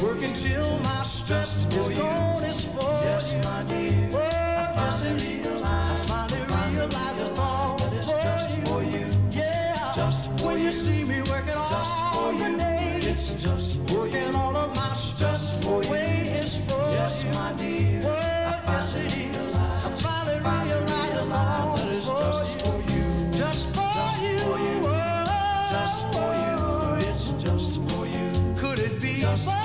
Just working till my stress is gone. It's for yes, my dear. Oh, yes, it is. I finally realize it's all for you. Yeah, just when you see me working just all the day, it's just working all of my stress for away. It's for yes, my dear. Oh, yes, it is. I finally realize it's all that it's just for you. Just for you. Oh, just for you. It's just for you. Could it be just for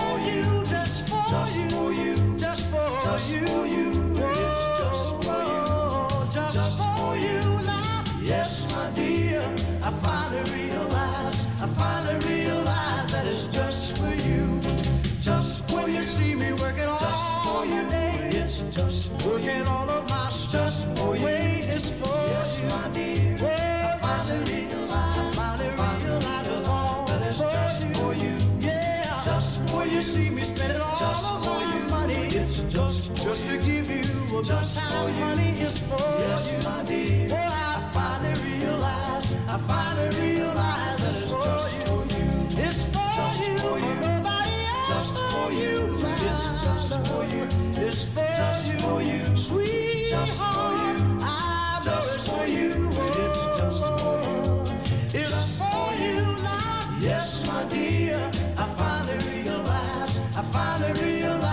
working all of my stress away. It's for yes, you, my dear. I finally realized. I finally realized it's all that it's just for you. Yeah, just when you see me spending all just of my money, it's just just to give you a good time. Money is for yes, you, my dear. Boy, I finally realized. I finally realized it's for you. It's for you, for else. Just for you, my It's just for you. It's just for you, sweetheart. Just for you. I know it's for you. It's just for you. It's for you now. Yes, my dear. I finally realized. I finally realized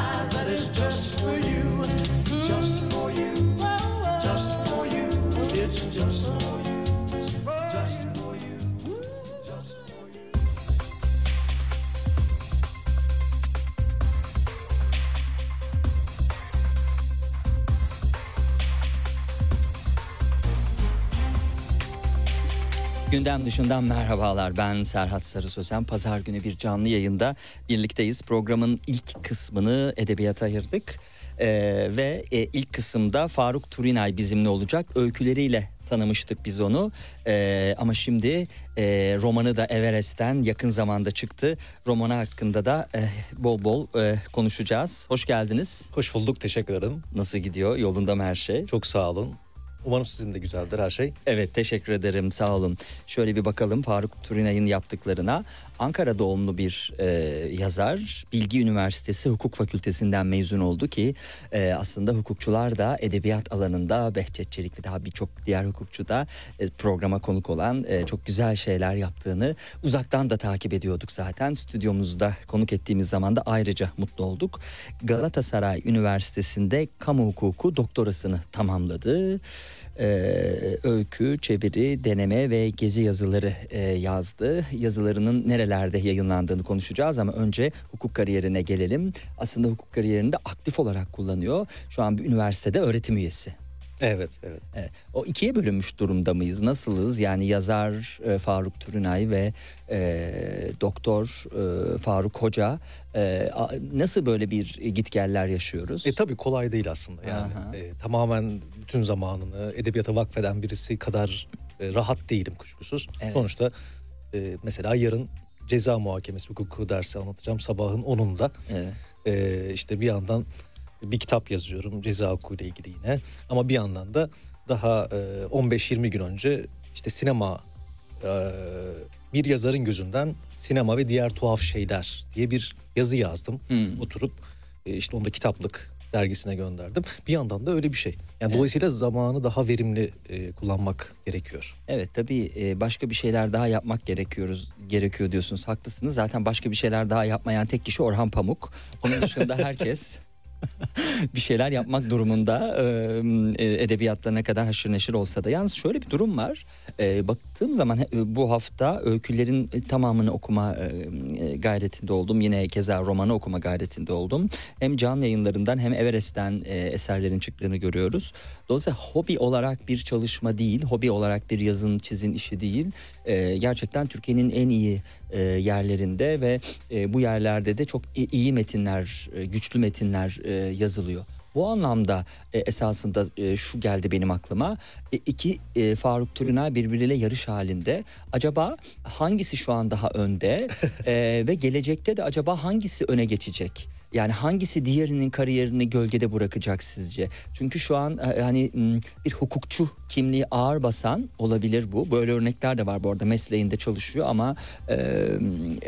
Gündem dışından merhabalar. Ben Serhat Sarı Sözen. Pazar günü bir canlı yayında birlikteyiz. Programın ilk kısmını edebiyata ayırdık. Ee, ve e, ilk kısımda Faruk Turinay bizimle olacak. Öyküleriyle tanımıştık biz onu. Ee, ama şimdi e, romanı da Everest'ten yakın zamanda çıktı. Romanı hakkında da e, bol bol e, konuşacağız. Hoş geldiniz. Hoş bulduk, teşekkür ederim. Nasıl gidiyor? Yolunda mı her şey? Çok sağ olun. Umarım sizin de güzeldir her şey. Evet teşekkür ederim sağ olun. Şöyle bir bakalım Faruk Turinay'ın yaptıklarına. Ankara doğumlu bir e, yazar. Bilgi Üniversitesi Hukuk Fakültesinden mezun oldu ki e, aslında hukukçular da edebiyat alanında Behçet Çelik ve daha birçok diğer hukukçu da e, programa konuk olan e, çok güzel şeyler yaptığını uzaktan da takip ediyorduk zaten. Stüdyomuzda konuk ettiğimiz zaman da ayrıca mutlu olduk. Galatasaray Üniversitesi'nde kamu hukuku doktorasını tamamladı e, öykü, çeviri, deneme ve gezi yazıları e, yazdı. Yazılarının nerelerde yayınlandığını konuşacağız ama önce hukuk kariyerine gelelim. Aslında hukuk kariyerini de aktif olarak kullanıyor. Şu an bir üniversitede öğretim üyesi. Evet, evet. Evet. O ikiye bölünmüş durumda mıyız? Nasılız? Yani yazar e, Faruk Turunay ve e, doktor e, Faruk Hoca e, a- nasıl böyle bir gitgeller yaşıyoruz? E tabii kolay değil aslında yani. Aha. E, tamamen bütün zamanını edebiyata vakfeden birisi kadar e, rahat değilim kuşkusuz. Evet. Sonuçta e, mesela yarın ceza muhakemesi hukuku dersi anlatacağım sabahın 10'unda. Evet. E, işte bir yandan bir kitap yazıyorum ceza hukuku ile ilgili yine. Ama bir yandan da daha e, 15-20 gün önce işte sinema e, bir yazarın gözünden sinema ve diğer tuhaf şeyler diye bir yazı yazdım. Hmm. Oturup e, işte onda kitaplık dergisine gönderdim. Bir yandan da öyle bir şey. Yani dolayısıyla zamanı daha verimli e, kullanmak gerekiyor. Evet tabii e, başka bir şeyler daha yapmak gerekiyoruz gerekiyor diyorsunuz. Haklısınız. Zaten başka bir şeyler daha yapmayan tek kişi Orhan Pamuk. Onun dışında herkes bir şeyler yapmak durumunda e, e, edebiyatla ne kadar haşır neşir olsa da. Yalnız şöyle bir durum var. Baktığım zaman bu hafta öykülerin e, tamamını okuma e, gayretinde oldum. Yine keza romanı okuma gayretinde oldum. Hem can yayınlarından hem Everest'ten eserlerin çıktığını görüyoruz. Dolayısıyla hobi olarak bir çalışma değil, hobi olarak bir yazın çizin işi değil. Gerçekten Türkiye'nin en iyi yerlerinde ve bu yerlerde de çok iyi metinler, e, güçlü metinler e, yazılıyor. Bu anlamda e, esasında e, şu geldi benim aklıma. E, iki e, Faruk Türünay birbiriyle yarış halinde. Acaba hangisi şu an daha önde E, ve gelecekte de acaba hangisi öne geçecek? Yani hangisi diğerinin kariyerini gölgede bırakacak sizce? Çünkü şu an e, hani bir hukukçu kimliği ağır basan olabilir bu. Böyle örnekler de var bu arada mesleğinde çalışıyor ama e,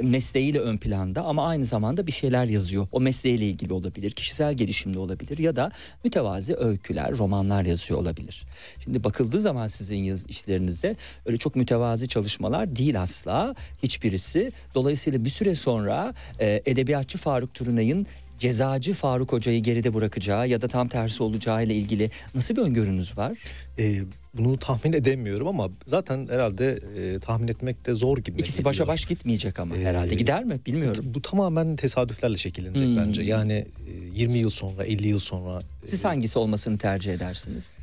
mesleğiyle ön planda ama aynı zamanda bir şeyler yazıyor. O mesleğiyle ilgili olabilir, kişisel gelişimde olabilir ya da mütevazi öyküler, romanlar yazıyor olabilir. Şimdi bakıldığı zaman sizin yaz işlerinize öyle çok mütevazi çalışmalar değil asla hiçbirisi. Dolayısıyla bir süre sonra e, edebiyatçı Faruk Turunay'ın cezacı Faruk Hoca'yı geride bırakacağı ya da tam tersi olacağı ile ilgili nasıl bir öngörünüz var? E, bunu tahmin edemiyorum ama zaten herhalde e, tahmin etmek de zor gibi. İkisi başa geliyor. baş gitmeyecek ama Ee, herhalde. Gider mi? Bilmiyorum. Bu tamamen tesadüflerle şekillenecek Hmm. bence. Yani e, 20 yıl sonra, 50 yıl sonra. e, Siz hangisi olmasını tercih edersiniz?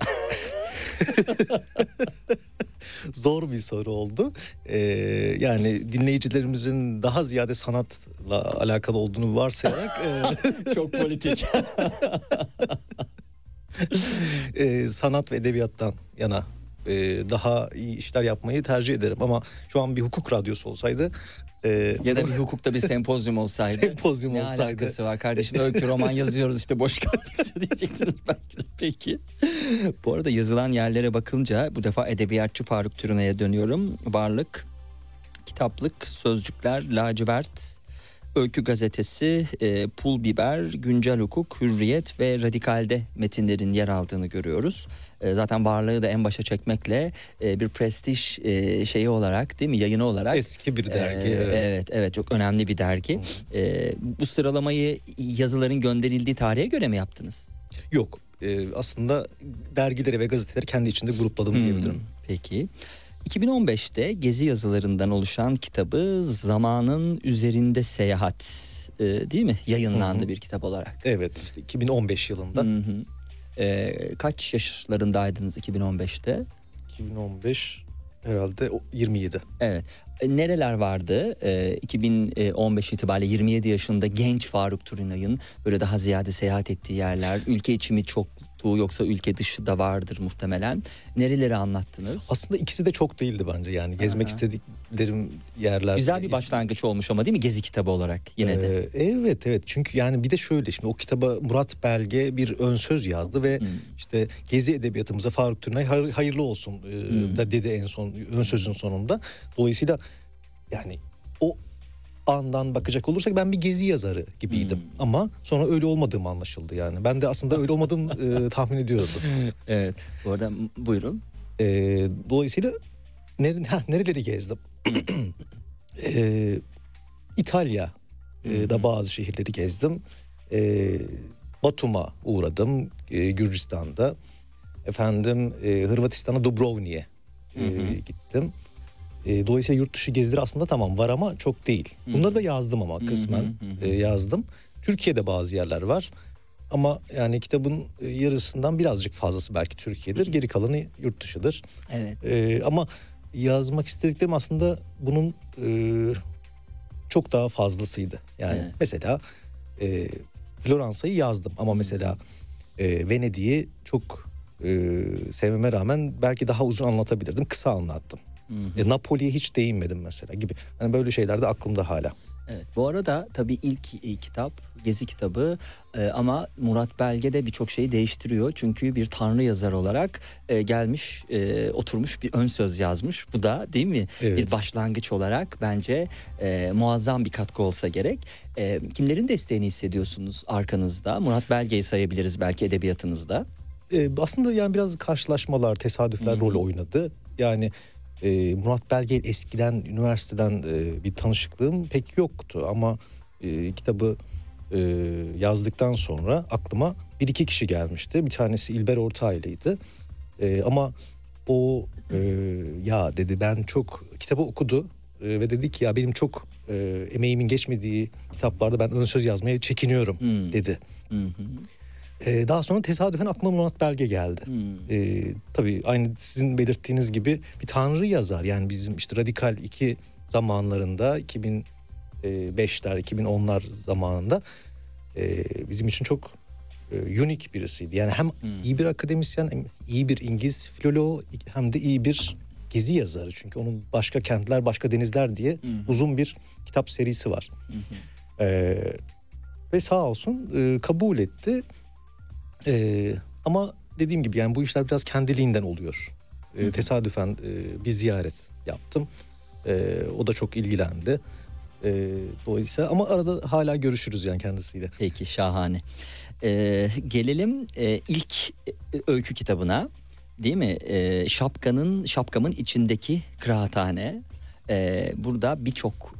zor bir soru oldu. Ee, yani dinleyicilerimizin daha ziyade sanatla alakalı olduğunu varsayarak Çok politik. e, e, sanat ve edebiyattan yana e, daha iyi işler yapmayı tercih ederim. Ama şu an bir hukuk radyosu olsaydı e, ya da bir hukukta bir sempozyum olsaydı. Sempozyum ne olsaydı. alakası var kardeşim? Öykü roman yazıyoruz işte boş kaldıkça diyecektiniz belki de. Peki. Bu arada yazılan yerlere bakınca bu defa edebiyatçı Faruk Türüne'ye dönüyorum. Varlık, kitaplık, sözcükler, lacivert, Öykü gazetesi, e, Pul Biber, Güncel Hukuk, Hürriyet ve Radikal'de metinlerin yer aldığını görüyoruz. E, zaten varlığı da en başa çekmekle e, bir prestij e, şeyi olarak değil mi yayını olarak. eski bir dergi. Ee, evet. evet evet çok önemli bir dergi. Ee, bu sıralamayı yazıların gönderildiği tarihe göre mi yaptınız? Yok e, aslında dergileri ve gazeteleri kendi içinde grupladım Hmm, diyebilirim. Peki. 2015'te gezi yazılarından oluşan kitabı Zamanın Üzerinde Seyahat e, değil mi? Yayınlandı bir kitap olarak. Evet işte 2015 yılında. Hı hı. Ee, kaç yaşlarındaydınız 2015'te? 2015 herhalde o 27. Evet. E, Nereler vardı? E, 2015 itibariyle 27 yaşında genç Faruk Turinay'ın böyle daha ziyade seyahat ettiği yerler, ülke içi mi çoktu yoksa ülke dışı da vardır muhtemelen. Nereleri anlattınız? Aslında ikisi de çok değildi bence yani gezmek Aha. istediklerim yerler. Güzel bir başlangıç olmuş ama değil mi gezi kitabı olarak yine de. Ee, evet evet çünkü yani bir de şöyle şimdi o kitaba Murat Belge bir ön söz yazdı ve Hmm. işte gezi edebiyatımıza Faruk hay- hayırlı olsun e, Hmm. da dedi en son ön sözün sonunda. Dolayısıyla yani o andan bakacak olursak ben bir gezi yazarı gibiydim. Hmm. Ama sonra öyle olmadığım anlaşıldı yani. Ben de aslında öyle olmadığımı e, tahmin ediyordum. Evet. Bu arada buyurun. E, dolayısıyla nere, ha, nereleri gezdim? e, İtalya e, da bazı şehirleri gezdim. E, Batum'a uğradım e, Gürcistan'da. Efendim e, Hırvatistan'a Dubrovnik'e e, gittim. E, dolayısıyla yurt dışı gezileri aslında tamam var ama çok değil. Bunları da yazdım ama kısmen e, yazdım. Türkiye'de bazı yerler var. Ama yani kitabın e, yarısından birazcık fazlası belki Türkiye'dir. Geri kalanı yurt dışıdır. Evet. Ee, ama yazmak istediklerim aslında bunun e, çok daha fazlasıydı. Yani Evet. mesela e, Floransa'yı yazdım ama mesela e, Venedik'i çok e, sevmeme rağmen belki daha uzun anlatabilirdim. Kısa anlattım. E, Napoli'ye hiç değinmedim mesela gibi. Hani böyle şeyler de aklımda hala. Evet. Bu arada tabii ilk e, kitap gezi kitabı e, ama Murat Belge de birçok şeyi değiştiriyor. Çünkü bir tanrı yazar olarak e, gelmiş e, oturmuş bir ön söz yazmış. Bu da değil mi? Evet. Bir başlangıç olarak bence e, muazzam bir katkı olsa gerek. E, kimlerin desteğini hissediyorsunuz arkanızda? Murat Belge'yi sayabiliriz belki edebiyatınızda. Ee, aslında yani biraz karşılaşmalar, tesadüfler rol oynadı. Yani e, Murat Belge ile eskiden üniversiteden e, bir tanışıklığım pek yoktu ama e, kitabı e, yazdıktan sonra aklıma bir iki kişi gelmişti. Bir tanesi İlber Ortaylı'ydı. E, ama o e, ya dedi ben çok kitabı okudu e, ve dedi ki ya benim çok e, emeğimin geçmediği kitaplarda ben ön söz yazmaya çekiniyorum dedi. Ee, daha sonra tesadüfen aklıma Murat Belge geldi. Ee, tabii aynı sizin belirttiğiniz gibi bir tanrı yazar. Yani bizim işte Radikal 2 zamanlarında 2005'ler 2010'lar zamanında e, bizim için çok e, unik birisiydi. Yani hem iyi bir akademisyen hem iyi bir İngiliz filoloğu hem de iyi bir gezi yazarı. Çünkü onun başka kentler başka denizler diye uzun bir kitap serisi var. Ee, ve sağ olsun e, kabul etti. Ee, ama dediğim gibi yani bu işler biraz kendiliğinden oluyor. Ee, tesadüfen e, bir ziyaret yaptım. Ee, o da çok ilgilendi. Ee, dolayısıyla ama arada hala görüşürüz yani kendisiyle. Peki şahane. Ee, gelelim e, ilk e, öykü kitabına. Değil mi? Ee, şapkanın şapkamın içindeki kıraathane. Ee, burada birçok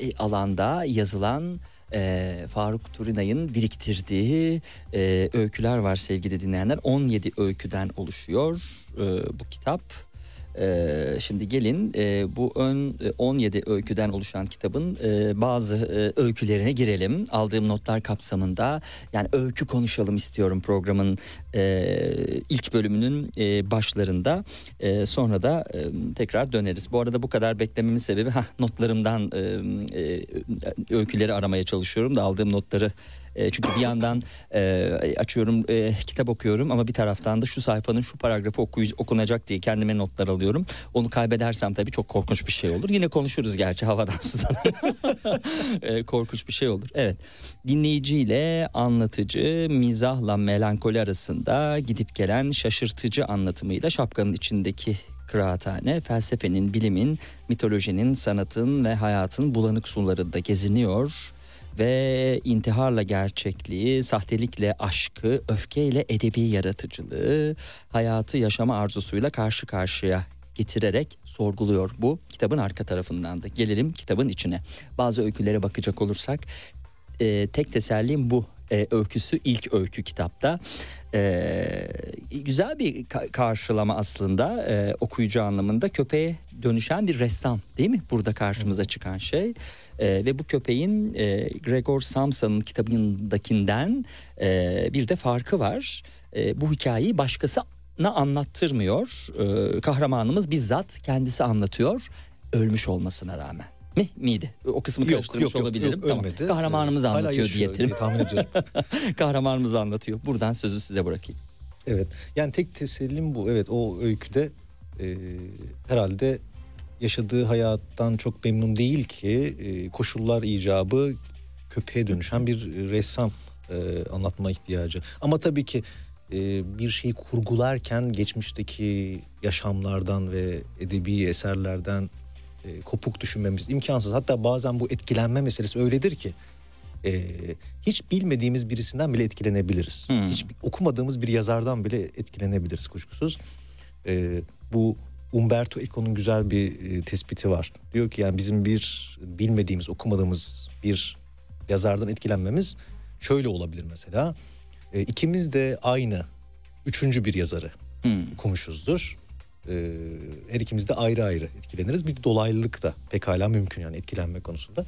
e, alanda yazılan e, Faruk Turinay'ın biriktirdiği e, öyküler var sevgili dinleyenler. 17 öyküden oluşuyor e, bu kitap. Ee, şimdi gelin e, bu ön e, 17 öyküden oluşan kitabın e, bazı e, öykülerine girelim. Aldığım notlar kapsamında yani öykü konuşalım istiyorum programın e, ilk bölümünün e, başlarında. E, sonra da e, tekrar döneriz. Bu arada bu kadar beklememin sebebi hah, notlarımdan e, e, öyküleri aramaya çalışıyorum da aldığım notları e, çünkü bir yandan e, açıyorum e, kitap okuyorum ama bir taraftan da şu sayfanın şu paragrafı okuyuc- okunacak diye kendime notlar alıyorum. Onu kaybedersem tabii çok korkunç bir şey olur. Yine konuşuruz gerçi havadan sudan. E, korkunç bir şey olur. Evet. Dinleyiciyle anlatıcı, mizahla melankoli arasında gidip gelen şaşırtıcı anlatımıyla şapkanın içindeki kıraathane felsefenin, bilimin, mitolojinin, sanatın ve hayatın bulanık sularında geziniyor ve intiharla gerçekliği, sahtelikle aşkı, öfkeyle edebi yaratıcılığı, hayatı yaşama arzusuyla karşı karşıya getirerek sorguluyor bu kitabın arka tarafından da. Gelelim kitabın içine. Bazı öykülere bakacak olursak e, tek tesellim bu e, öyküsü ilk öykü kitapta. E, güzel bir ka- karşılama aslında e, okuyucu anlamında köpeğe dönüşen bir ressam değil mi burada karşımıza çıkan şey E, ve bu köpeğin e, Gregor Samsa'nın kitabındakinden e, bir de farkı var E, bu hikayeyi başkasına anlattırmıyor E, kahramanımız bizzat kendisi anlatıyor ölmüş olmasına rağmen mi miydi? O kısmı karıştırmış olabilirim. Tamam. ölmedi. Kahramanımız Ee, anlatıyor diyelim. diye tahmin ediyorum. Kahramanımız anlatıyor. Buradan sözü size bırakayım. Evet. Yani tek tesellim bu. Evet o öyküde e, herhalde yaşadığı hayattan çok memnun değil ki e, koşullar icabı köpeğe dönüşen bir ressam e, anlatma ihtiyacı. Ama tabii ki e, bir şeyi kurgularken geçmişteki yaşamlardan ve edebi eserlerden e, kopuk düşünmemiz imkansız. Hatta bazen bu etkilenme meselesi öyledir ki e, hiç bilmediğimiz birisinden bile etkilenebiliriz. Hmm. Hiç okumadığımız bir yazardan bile etkilenebiliriz kuşkusuz. E, bu Umberto Eco'nun güzel bir e, tespiti var. Diyor ki yani bizim bir bilmediğimiz, okumadığımız bir yazardan etkilenmemiz şöyle olabilir mesela. E, ikimiz de aynı üçüncü bir yazarı Hmm. okumuşuzdur. E, her ikimiz de ayrı ayrı etkileniriz. Bir dolaylılık da pekala mümkün yani etkilenme konusunda.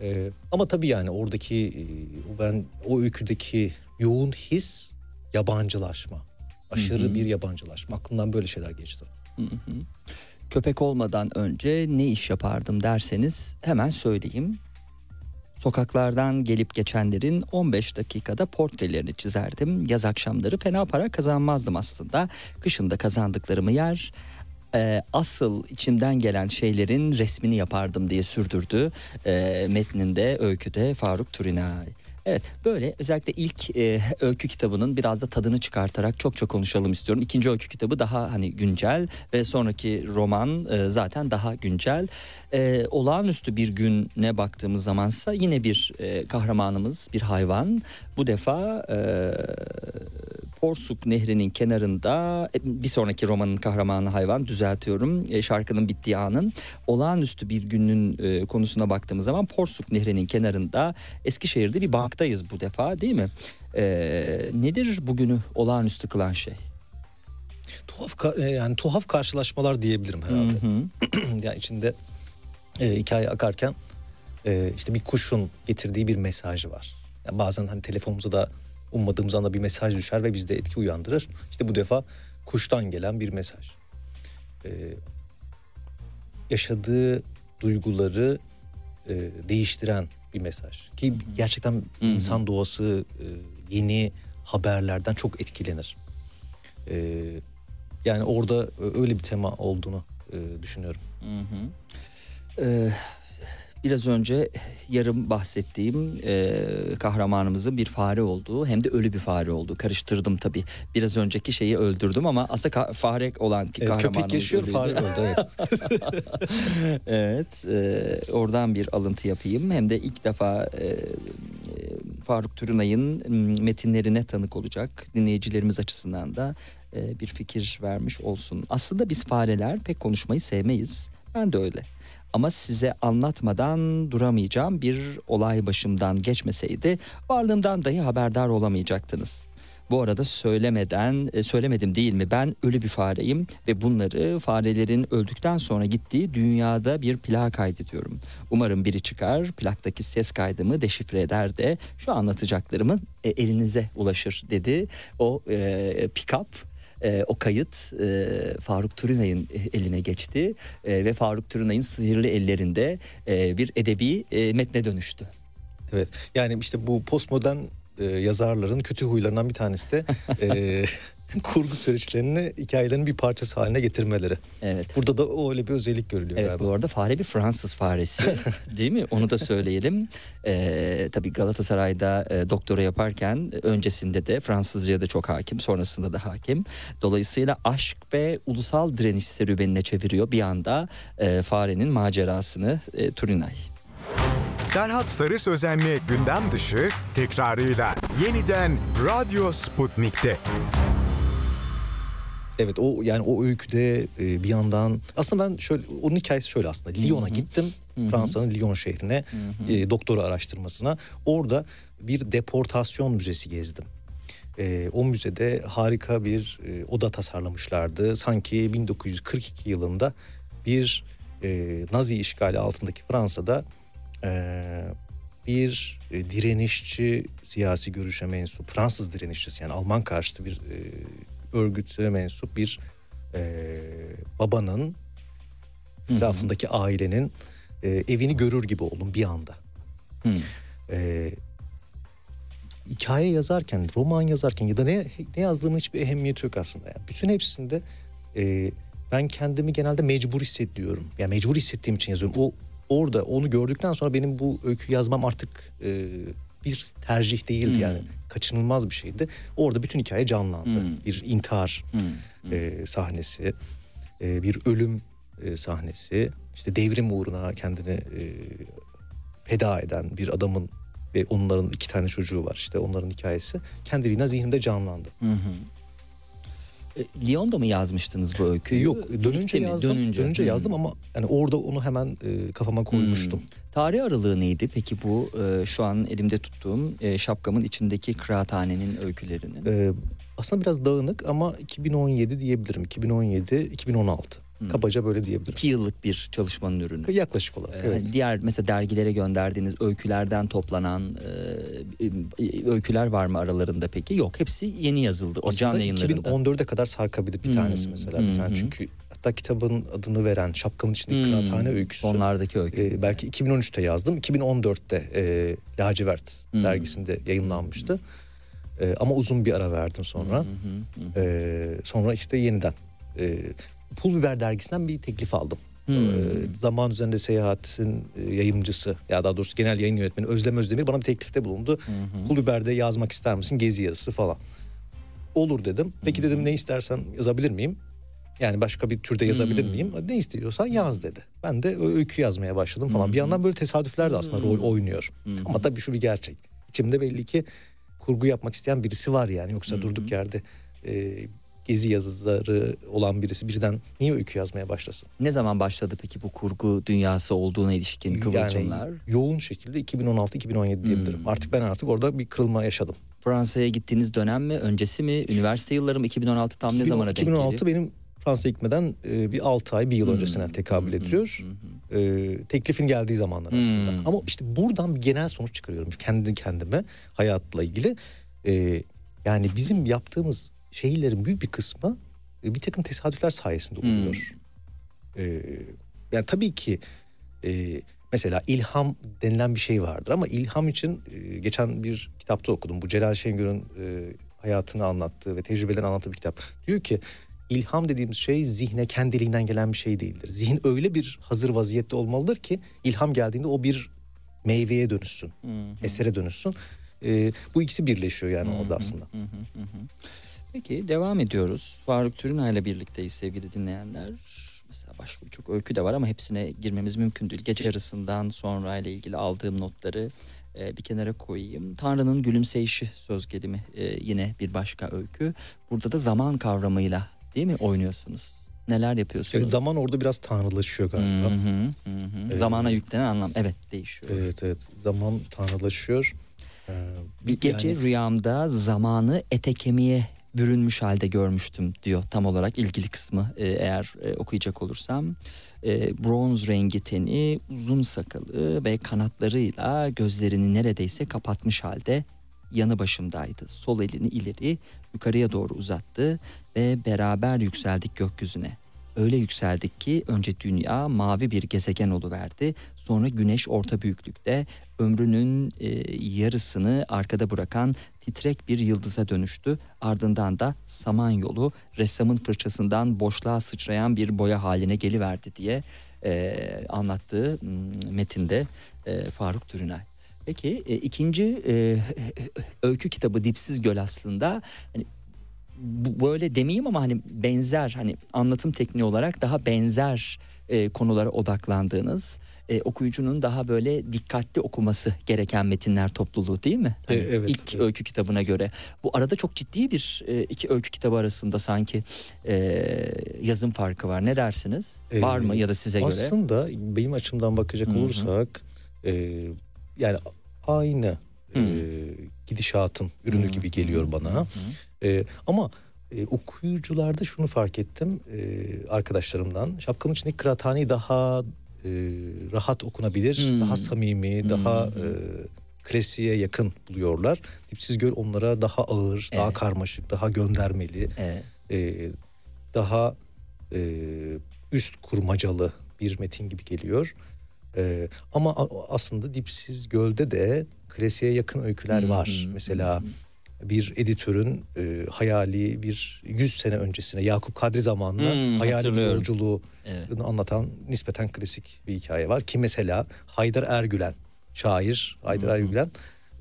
E, ama tabii yani oradaki e, ben o öyküdeki yoğun his yabancılaşma. Aşırı bir yabancılaşma. Aklımdan böyle şeyler geçti. Köpek olmadan önce ne iş yapardım derseniz hemen söyleyeyim. Sokaklardan gelip geçenlerin 15 dakikada portrelerini çizerdim. Yaz akşamları fena para kazanmazdım aslında. Kışında kazandıklarımı yer, e, asıl içimden gelen şeylerin resmini yapardım diye sürdürdü e, metninde, öyküde Faruk Turinay. Evet böyle özellikle ilk e, öykü kitabının biraz da tadını çıkartarak çok çok konuşalım istiyorum. İkinci öykü kitabı daha hani güncel ve sonraki roman e, zaten daha güncel. E, olağanüstü bir güne baktığımız zamansa yine bir e, kahramanımız bir hayvan. Bu defa e, Porsuk Nehri'nin kenarında e, bir sonraki romanın kahramanı hayvan düzeltiyorum e, şarkının bittiği anın olağanüstü bir günün e, konusuna baktığımız zaman Porsuk Nehri'nin kenarında Eskişehir'de bir banktayız bu defa değil mi? E, nedir bugünü olağanüstü kılan şey? Tuhaf e, yani tuhaf karşılaşmalar diyebilirim herhalde. Hı hı. yani içinde e, hikaye akarken e, işte bir kuşun getirdiği bir mesaj var. Yani bazen hani telefonumuza da ummadığımız anda bir mesaj düşer ve bizde etki uyandırır. İşte bu defa kuştan gelen bir mesaj. E, yaşadığı duyguları e, değiştiren bir mesaj. Ki gerçekten hı. insan doğası e, yeni haberlerden çok etkilenir. E, yani orada öyle bir tema olduğunu e, düşünüyorum. Hı hı. Ee, biraz önce yarım bahsettiğim e, kahramanımızın bir fare olduğu hem de ölü bir fare olduğu. Karıştırdım tabii. Biraz önceki şeyi öldürdüm ama aslında fare olan ki Evet, kahramanımız köpek yaşıyor, ölüydü. fare öldü. Evet. evet, e, oradan bir alıntı yapayım. Hem de ilk defa e, e, Faruk Türünay'ın metinlerine tanık olacak dinleyicilerimiz açısından da e, bir fikir vermiş olsun. Aslında biz fareler pek konuşmayı sevmeyiz. Ben de öyle. Ama size anlatmadan duramayacağım bir olay başımdan geçmeseydi varlığımdan dahi haberdar olamayacaktınız. Bu arada söylemeden e, söylemedim değil mi ben ölü bir fareyim ve bunları farelerin öldükten sonra gittiği dünyada bir plak kaydediyorum. Umarım biri çıkar plaktaki ses kaydımı deşifre eder de şu anlatacaklarımı e, elinize ulaşır dedi. O e, pick-up e, o kayıt e, Faruk Türünay'ın eline geçti E, ve Faruk Türünay'ın sihirli ellerinde e, bir edebi e, metne dönüştü. evet. Yani işte bu postmodern e, yazarların kötü huylarından bir tanesi de e, kurgu süreçlerini hikayelerinin bir parçası haline getirmeleri. Evet. Burada da öyle bir özellik görülüyor Evet galiba. bu arada fare bir Fransız faresi değil mi? Onu da söyleyelim. Ee, tabii Galatasaray'da e, doktora yaparken öncesinde de Fransızca'ya da çok hakim sonrasında da hakim. Dolayısıyla aşk ve ulusal direniş serüvenine çeviriyor bir anda e, farenin macerasını e, Turinay. Serhat Sarı Sözen'le gündem dışı tekrarıyla yeniden Radyo Sputnik'te. Evet o yani o öyküde e, bir yandan aslında ben şöyle onun hikayesi şöyle aslında Lyon'a gittim Fransa'nın Lyon şehrine e, doktora araştırmasına orada bir deportasyon müzesi gezdim. E, o müzede harika bir e, oda tasarlamışlardı. Sanki 1942 yılında bir e, Nazi işgali altındaki Fransa'da e, bir e, direnişçi siyasi görüşe mensup Fransız direnişçisi yani Alman karşıtı bir e, örgüte mensup bir e, babanın etrafındaki ailenin e, evini görür gibi oldum bir anda. Hı. E, hikaye yazarken, roman yazarken ya da ne, ne yazdığımın hiçbir ehemmiyeti yok aslında. Yani bütün hepsinde e, ben kendimi genelde mecbur hissediyorum. Yani mecbur hissettiğim için yazıyorum. O orada onu gördükten sonra benim bu öykü yazmam artık e, bir tercih değildi Hmm. yani kaçınılmaz bir şeydi. Orada bütün hikaye canlandı. Hmm. Bir intihar Hı. e, sahnesi, e, bir ölüm e, sahnesi, işte devrim uğruna kendini e, feda eden bir adamın ve onların iki tane çocuğu var işte onların hikayesi kendiliğinden zihnimde canlandı. Hı hı. E, Lyon'da mı yazmıştınız bu öyküyü? yok dönünce mi? yazdım, dönünce, Hı. yazdım ama yani orada onu hemen e, kafama koymuştum. Hmm. Tarih aralığı neydi peki bu e, şu an elimde tuttuğum e, şapkamın içindeki kıraathanenin öykülerinin? E, aslında biraz dağınık ama 2017 diyebilirim. 2017, 2016. Hmm. Kabaca böyle diyebilirim. İki yıllık bir çalışmanın ürünü. Yaklaşık olarak. Ee, evet. Diğer mesela dergilere gönderdiğiniz öykülerden toplanan e, e, öyküler var mı aralarında peki? Yok hepsi yeni yazıldı o can Aslında yayınlarında. 2014'e kadar sarkabilir bir Hmm, tanesi mesela bir hmm, tane. hmm. Çünkü hatta kitabın adını veren şapkamın içindeki Hmm, kıraathane öyküsü. Onlardaki öykü. e, belki 2013'te yazdım. 2014'te e, Lacivert Hmm. dergisinde yayınlanmıştı. E, ama uzun bir ara verdim sonra. Hı hı hı. E, sonra işte yeniden e, Pul Biber dergisinden bir teklif aldım. Ee, zaman üzerinde seyahatin e, yayıncısı ya daha doğrusu genel yayın yönetmeni Özlem Özdemir bana bir teklifte bulundu. Kulüber'de yazmak ister misin gezi yazısı falan. Olur dedim. Peki dedim ne istersen yazabilir miyim? Yani başka bir türde yazabilir miyim? Ne istiyorsan yaz dedi. Ben de öykü yazmaya başladım falan. Bir yandan böyle tesadüfler de aslında rol oynuyor. Ama tabii şu bir gerçek. İçimde belli ki kurgu yapmak isteyen birisi var yani. Yoksa durduk yerde e, gezi yazıları olan birisi birden niye öykü yazmaya başlasın? Ne zaman başladı peki bu kurgu dünyası olduğuna ilişkin kıvılcımlar? Yani yoğun şekilde 2016-2017 diyebilirim. Artık ben artık orada bir kırılma yaşadım. Fransa'ya gittiğiniz dönem mi, öncesi mi, üniversite yılları mı 2016 tam ne zamana denk 2016 geliyor? benim Fransa'ya gitmeden e, bir 6 ay bir yıl öncesine tekabül ediyor. E, teklifin geldiği zamanlar aslında. Hmm. Ama işte buradan bir genel sonuç çıkarıyorum kendi kendime hayatla ilgili. E, yani bizim yaptığımız şeylerin büyük bir kısmı e, bir takım tesadüfler sayesinde oluyor. E, yani tabii ki e, mesela ilham denilen bir şey vardır ama ilham için e, geçen bir kitapta okudum. Bu Celal Şengör'ün e, hayatını anlattığı ve tecrübelerini anlattığı bir kitap. Diyor ki ilham dediğimiz şey zihne kendiliğinden gelen bir şey değildir. Zihin öyle bir hazır vaziyette olmalıdır ki ilham geldiğinde o bir meyveye dönüşsün, esere dönüşsün. E, bu ikisi birleşiyor yani orada aslında. Peki devam ediyoruz. Faruk Türünay ile birlikteyiz sevgili dinleyenler. Mesela başka birçok öykü de var ama hepsine girmemiz mümkün değil. Gece yarısından sonra ile ilgili aldığım notları e, bir kenara koyayım. Tanrı'nın gülümseyişi söz gelimi e, yine bir başka öykü. Burada da zaman kavramıyla değil mi oynuyorsunuz? Neler yapıyorsunuz? Evet, zaman orada biraz tanrılaşıyor galiba. Hı hı, hı hı. Zamana yüklenen anlam evet değişiyor. Evet evet zaman tanrılaşıyor. Ee, Bir gece yani- rüyamda zamanı ete kemiğe bürünmüş halde görmüştüm diyor tam olarak ilgili kısmı e, eğer e, okuyacak olursam. E, bronz rengi teni, uzun sakalı ve kanatlarıyla gözlerini neredeyse kapatmış halde yanı başımdaydı. Sol elini ileri yukarıya doğru uzattı ve beraber yükseldik gökyüzüne. Öyle yükseldik ki önce dünya mavi bir gezegen oluverdi. Sonra güneş orta büyüklükte ömrünün e, yarısını arkada bırakan titrek bir yıldıza dönüştü. Ardından da samanyolu ressamın fırçasından boşluğa sıçrayan bir boya haline geliverdi diye e, anlattığı m, metinde e, Faruk Türünay. Peki e, ikinci e, öykü kitabı Dipsiz Göl aslında hani böyle demeyeyim ama hani benzer hani anlatım tekniği olarak daha benzer e, konulara odaklandığınız e, okuyucunun daha böyle dikkatli okuması gereken metinler topluluğu değil mi? Hani E, evet, ilk evet. öykü kitabına göre. Bu arada çok ciddi bir e, iki öykü kitabı arasında sanki e, yazım farkı var. Ne dersiniz? Ee, var mı ya da size göre? Aslında benim açımdan bakacak olursak e, yani aynı e, gidişatın ürünü gibi geliyor bana. E, ama e, okuyucularda şunu fark ettim e, arkadaşlarımdan. Şapkamın içindeki kıraathaneyi daha e, rahat okunabilir, Hmm. daha samimi, daha e, klasiğe yakın buluyorlar. Dipsiz Göl onlara daha ağır, daha Evet. karmaşık, daha göndermeli Evet. e, daha e, üst kurmacalı bir metin gibi geliyor. E, ama aslında Dipsiz Göl'de de klasiğe yakın öyküler var. Mesela bir editörün e, hayali bir 100 sene öncesine Yakup Kadri zamanında Hmm, hayali bir yolculuğu Evet. anlatan nispeten klasik bir hikaye var. Ki mesela Haydar Ergülen, şair Haydar Ergülen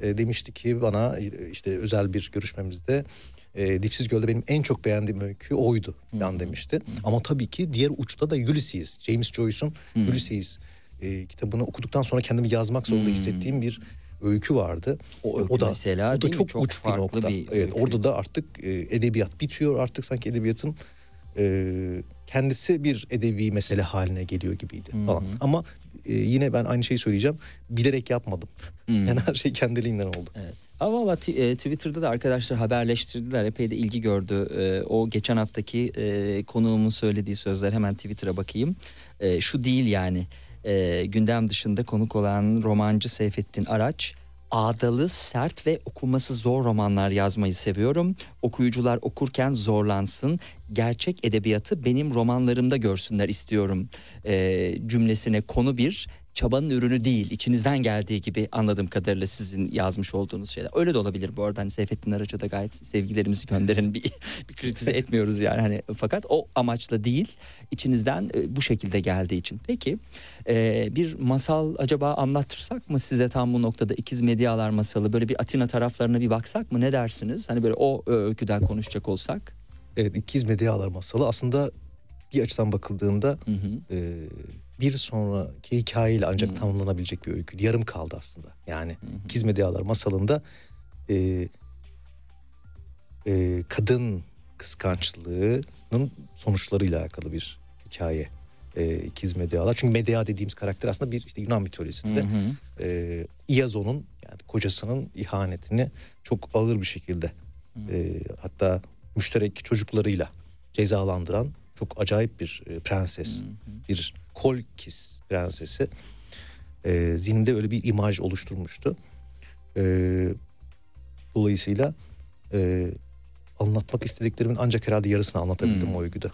e, demişti ki bana e, işte özel bir görüşmemizde e, Dipsiz Göl'de benim en çok beğendiğim öykü oydu falan demişti. Ama tabii ki diğer uçta da Ulysses, James Joyce'un Ulysses e, kitabını okuduktan sonra kendimi yazmak zorunda hissettiğim bir öykü vardı. O öykü mesela o da değil mi? çok, Çok uç bir nokta. bir evet, öykü. orada da artık e, edebiyat bitiyor. Artık sanki edebiyatın e, kendisi bir edebi mesele haline geliyor gibiydi falan. Ama e, yine ben aynı şeyi söyleyeceğim. Bilerek yapmadım. Yani her şey kendiliğinden oldu. Evet. Ama valla e, Twitter'da da arkadaşlar haberleştirdiler. Epey de ilgi gördü. E, o geçen haftaki e, konuğumun söylediği sözler hemen Twitter'a bakayım. E, şu değil yani. E, gündem dışında konuk olan romancı Seyfettin Araç ağdalı, sert ve okuması zor romanlar yazmayı seviyorum. Okuyucular okurken zorlansın. Gerçek edebiyatı benim romanlarımda görsünler istiyorum. E, cümlesine konu bir çabanın ürünü değil. içinizden geldiği gibi anladığım kadarıyla sizin yazmış olduğunuz şeyler. Öyle de olabilir bu arada. Hani Seyfettin Araç'a da gayet sevgilerimizi gönderin bir, bir kritize etmiyoruz yani. Hani fakat o amaçla değil. içinizden e, bu şekilde geldiği için. Peki e, bir masal acaba anlatırsak mı size tam bu noktada ikiz medyalar masalı böyle bir Atina taraflarına bir baksak mı ne dersiniz? Hani böyle o öyküden konuşacak olsak. Evet İkiz Medyalar masalı aslında bir açıdan bakıldığında e, bir sonraki hikayeyle ancak tamamlanabilecek bir öykü. Yarım kaldı aslında. Yani İkiz Medyalar masalında e, e, kadın kıskançlığının sonuçlarıyla alakalı bir hikaye. E, İkiz. Çünkü Medea dediğimiz karakter aslında bir işte Yunan mitolojisinde e, Iazo'nun yani kocasının ihanetini çok ağır bir şekilde e, hatta müşterek çocuklarıyla cezalandıran çok acayip bir e, prenses. Bir Kolkis prensesi. E, zihinde öyle bir imaj oluşturmuştu. E, dolayısıyla e, anlatmak istediklerimin ancak herhalde yarısını anlatabildim o öyküde.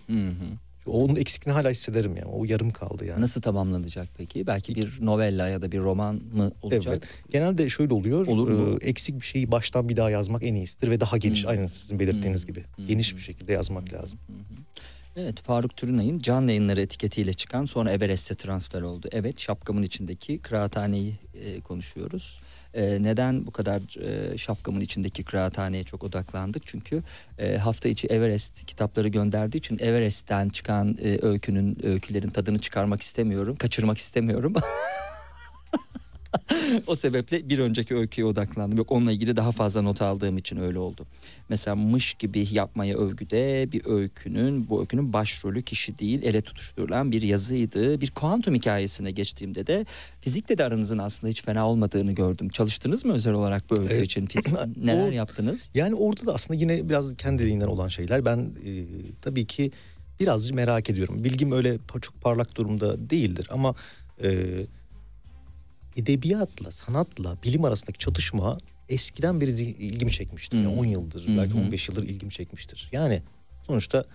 Onun eksikliğini hala hissederim yani. O yarım kaldı yani. Nasıl tamamlanacak peki? Belki bir novella ya da bir roman mı olacak? Evet. Genelde şöyle oluyor. Olur mu? e, eksik bir şeyi baştan bir daha yazmak en iyisidir ve daha geniş. Hmm. Aynen sizin belirttiğiniz Hmm. gibi. Hmm. Geniş bir şekilde yazmak lazım. Evet Faruk Türünay'ın can yayınları etiketiyle çıkan sonra Everest'e transfer oldu. Evet şapkamın içindeki kıraathaneyi e, konuşuyoruz. E, neden bu kadar e, şapkamın içindeki kıraathaneye çok odaklandık? Çünkü e, hafta içi Everest kitapları gönderdiği için Everest'ten çıkan e, öykünün öykülerin tadını çıkarmak istemiyorum. Kaçırmak istemiyorum. o sebeple bir önceki öyküye odaklandım. Yok onunla ilgili daha fazla not aldığım için öyle oldu. Mesela mış gibi yapmaya övgüde bir öykünün bu öykünün başrolü kişi değil ele tutuşturulan bir yazıydı. Bir kuantum hikayesine geçtiğimde de fizikle de aranızın aslında hiç fena olmadığını gördüm. Çalıştınız mı özel olarak bu öykü Evet. için? Fizik, neler O- yaptınız? Yani orada da aslında yine biraz kendiliğinden olan şeyler. Ben e, tabii ki birazcık merak ediyorum. Bilgim öyle çok parlak durumda değildir ama e, edebiyatla, sanatla bilim arasındaki çatışma eskiden beri ilgimi çekmiştir. Yani Hı. 10 yıldır, belki hı. 15 yıldır ilgimi çekmiştir. Yani sonuçta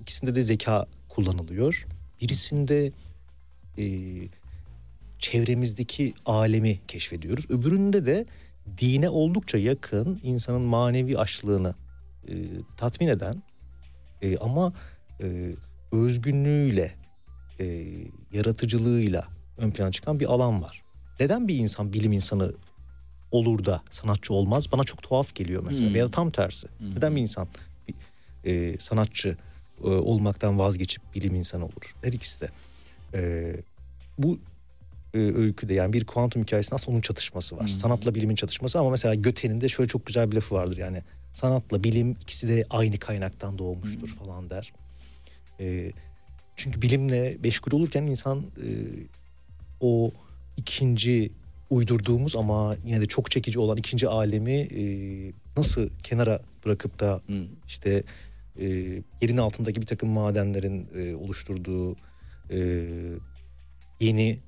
ikisinde de zeka kullanılıyor. Birisinde e, çevremizdeki alemi keşfediyoruz. Öbüründe de dine oldukça yakın insanın manevi açlığını e, tatmin eden e, ama e, özgünlüğüyle, e, yaratıcılığıyla ön plana çıkan bir alan var. Neden bir insan bilim insanı olur da sanatçı olmaz? Bana çok tuhaf geliyor mesela. Hmm. Veya tam tersi. Neden bir insan bir, e, sanatçı e, olmaktan vazgeçip bilim insanı olur? Her ikisi de. E, bu e, öyküde yani bir kuantum hikayesinde aslında onun çatışması var. Sanatla bilimin çatışması ama mesela Göte'nin de şöyle çok güzel bir lafı vardır yani. Sanatla bilim ikisi de aynı kaynaktan doğmuştur falan der. E, çünkü bilimle meşgul olurken insan e, o ikinci uydurduğumuz ama yine de çok çekici olan ikinci alemi e, nasıl kenara bırakıp da Hmm. işte e, yerin altındaki bir takım madenlerin e, oluşturduğu e, yeni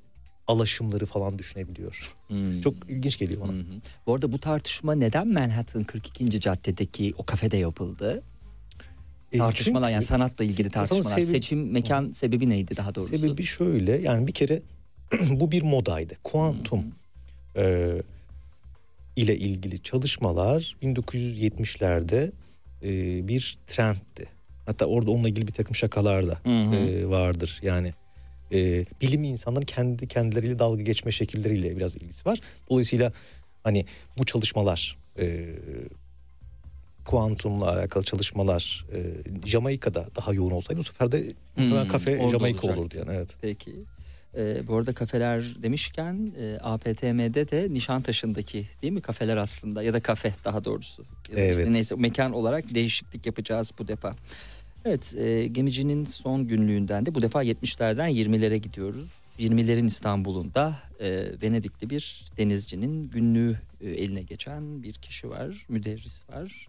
alaşımları falan düşünebiliyor. Hmm. Çok ilginç geliyor bana. Hı. Bu arada bu tartışma neden Manhattan 42. caddedeki o kafede yapıldı? E, Tartışmalar çünkü yani sanatla ilgili tartışmalar. sebebi- Seçim mekan sebebi neydi daha doğrusu? Sebebi şöyle yani bir kere bu bir modaydı. Kuantum e, ile ilgili çalışmalar 1970'lerde e, bir trendti. Hatta orada onunla ilgili bir takım şakalar da e, vardır. Yani e, bilim insanların kendi kendileriyle dalga geçme şekilleriyle biraz ilgisi var. Dolayısıyla hani bu çalışmalar e, kuantumla alakalı çalışmalar e, Jamaika'da daha yoğun olsaydı bu sefer de Hmm, kafe Jamaika olacaktı. olurdu yani evet. Peki. Ee, bu arada kafeler demişken e, APTM'de de Nişantaşı'ndaki değil mi kafeler aslında ya da kafe daha doğrusu. Ya da işte Evet. neyse mekan olarak değişiklik yapacağız bu defa. Evet e, gemicinin son günlüğünden de bu defa 70'lerden 20'lere gidiyoruz. 20'lerin İstanbul'unda e, Venedikli bir denizcinin günlüğü e, eline geçen bir kişi var, müderris var.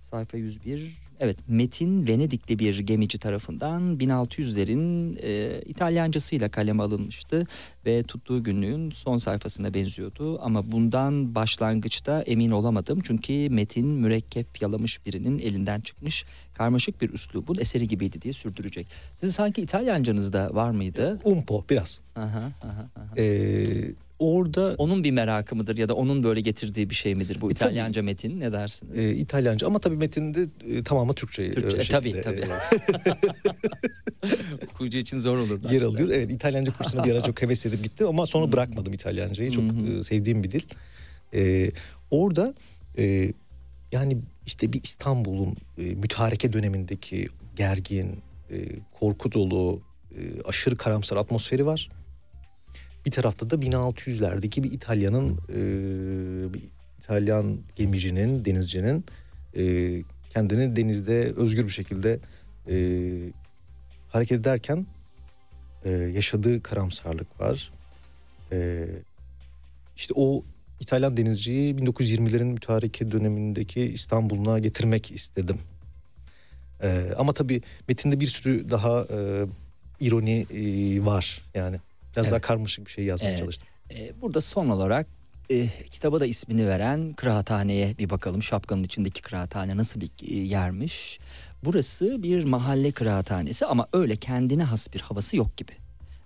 Sayfa 101. Evet Metin Venedikli bir gemici tarafından 1600'lerin e, İtalyancasıyla kaleme alınmıştı ve tuttuğu günlüğün son sayfasına benziyordu ama bundan başlangıçta emin olamadım çünkü Metin mürekkep yalamış birinin elinden çıkmış karmaşık bir üslubun eseri gibiydi diye sürdürecek. Sizin sanki İtalyancanızda var mıydı? Umpo biraz. Aha, aha, aha. Ee, orada Onun bir merakı mıdır ya da onun böyle getirdiği bir şey midir bu İtalyanca metin ne dersiniz? e, İtalyanca ama tabii metinde e, tamamı Türkçe, Türkçe, e, e, tabii, tabii. e, Okuyucu için zor olur. yer alıyor. Evet İtalyanca kursuna bir ara çok heves edip gittim ama sonra bırakmadım İtalyancayı. Çok e, sevdiğim bir dil. E, orada e, yani işte bir İstanbul'un e, mütareke dönemindeki gergin, e, korku dolu, e, aşırı karamsar atmosferi var. Bir tarafta da 1600'lerdeki bir İtalya'nın e, bir İtalyan gemicinin, denizcinin e, kendini denizde özgür bir şekilde e, hareket ederken e, yaşadığı karamsarlık var. E, işte o İtalyan denizciyi 1920'lerin mütareke dönemindeki İstanbul'una getirmek istedim. E, ama tabii metinde bir sürü daha e, ironi e, var yani. Biraz daha Evet. karmaşık bir şey yazmaya Evet. çalıştım. Ee, burada son olarak e, kitaba da ismini veren kıraathaneye bir bakalım. Şapkanın içindeki kıraathane nasıl bir e, yermiş. Burası bir mahalle kıraathanesi ama öyle kendine has bir havası yok gibi.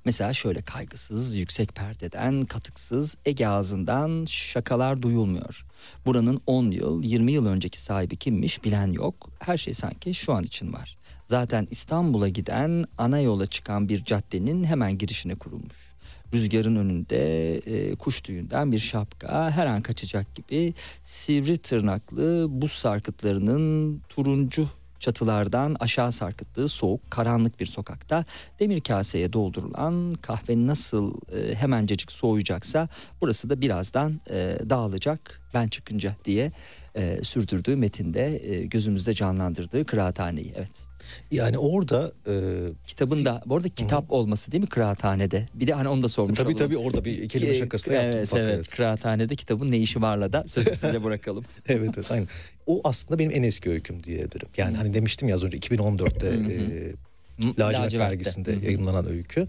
Mesela şöyle kaygısız, yüksek perdeden, katıksız, Ege ağzından şakalar duyulmuyor. Buranın 10 yıl, 20 yıl önceki sahibi kimmiş bilen yok. Her şey sanki şu an için var. Zaten İstanbul'a giden ana yola çıkan bir caddenin hemen girişine kurulmuş. Rüzgarın önünde e, kuş tüyünden bir şapka her an kaçacak gibi sivri tırnaklı buz sarkıtlarının turuncu çatılardan aşağı sarkıttığı soğuk karanlık bir sokakta demir kaseye doldurulan kahve nasıl e, hemencecik soğuyacaksa burası da birazdan e, dağılacak ben çıkınca diye e, sürdürdüğü metinde e, gözümüzde canlandırdığı kıraathaneyi evet. Yani orada e, Kitabın da bu arada kitap olması değil mi kıraathanede? Bir de hani onu da sormuş tabii olalım. tabii orada bir kelime Ki- şakası da yaptım. Evet evet. Kıraathanede kitabın ne işi varla da sözü size bırakalım. evet evet aynen. O aslında benim en eski öyküm diyebilirim. Yani hani demiştim ya az önce 2014'te e, Lacivert dergisinde Hı hı. yayınlanan öykü.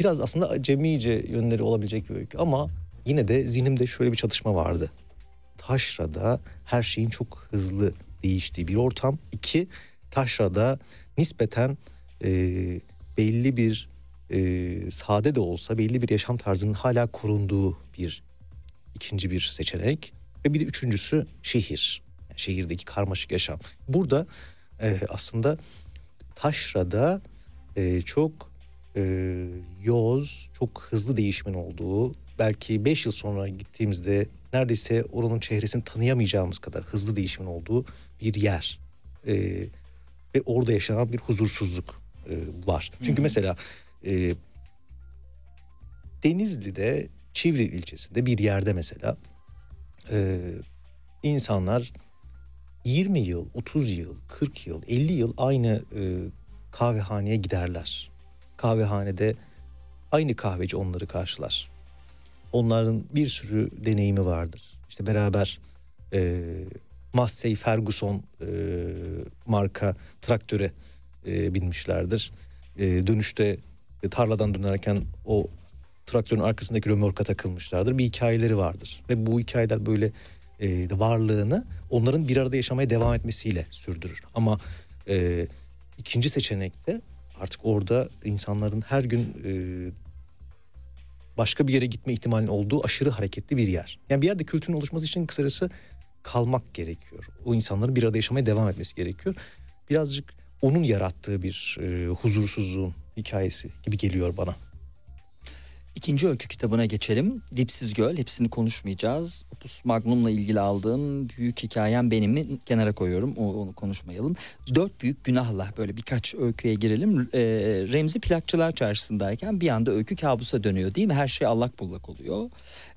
Biraz aslında acemice yönleri olabilecek bir öykü ama yine de zihnimde şöyle bir çalışma vardı. Taşra'da her şeyin çok hızlı değiştiği bir ortam. İki, Taşra'da nispeten e, belli bir e, sade de olsa belli bir yaşam tarzının hala korunduğu bir ikinci bir seçenek. Ve bir de üçüncüsü şehir. Yani şehirdeki karmaşık yaşam. Burada e, aslında Taşra'da e, çok e, yoz, çok hızlı değişimin olduğu, belki 5 yıl sonra gittiğimizde neredeyse oranın çehresini tanıyamayacağımız kadar hızlı değişimin olduğu bir yer. E, ve orada yaşanan bir huzursuzluk e, var. Çünkü mesela e, Denizli'de, Çivri ilçesinde bir yerde mesela e, insanlar 20 yıl, 30 yıl, 40 yıl, 50 yıl aynı e, kahvehaneye giderler. Kahvehanede aynı kahveci onları karşılar. Onların bir sürü deneyimi vardır. İşte beraber e, Massey Ferguson e, marka traktöre e, binmişlerdir. E, dönüşte e, tarladan dönerken o traktörün arkasındaki römorka takılmışlardır. Bir hikayeleri vardır. Ve bu hikayeler böyle e, varlığını onların bir arada yaşamaya devam etmesiyle sürdürür. Ama e, ikinci seçenekte artık orada insanların her gün e, başka bir yere gitme ihtimalinin olduğu aşırı hareketli bir yer. Yani bir yerde kültürün oluşması için kısacası kalmak gerekiyor. O insanların bir arada yaşamaya devam etmesi gerekiyor. Birazcık onun yarattığı bir e, huzursuzluğun hikayesi gibi geliyor bana. İkinci öykü kitabına geçelim. Dipsiz Göl. Hepsini konuşmayacağız. Opus Magnum'la ilgili aldığım büyük hikayem benimi kenara koyuyorum. O, onu konuşmayalım. Dört büyük günahla böyle birkaç öyküye girelim. Ee, Remzi Plakçılar Çarşısı'ndayken bir anda öykü kabusa dönüyor değil mi? Her şey allak bullak oluyor.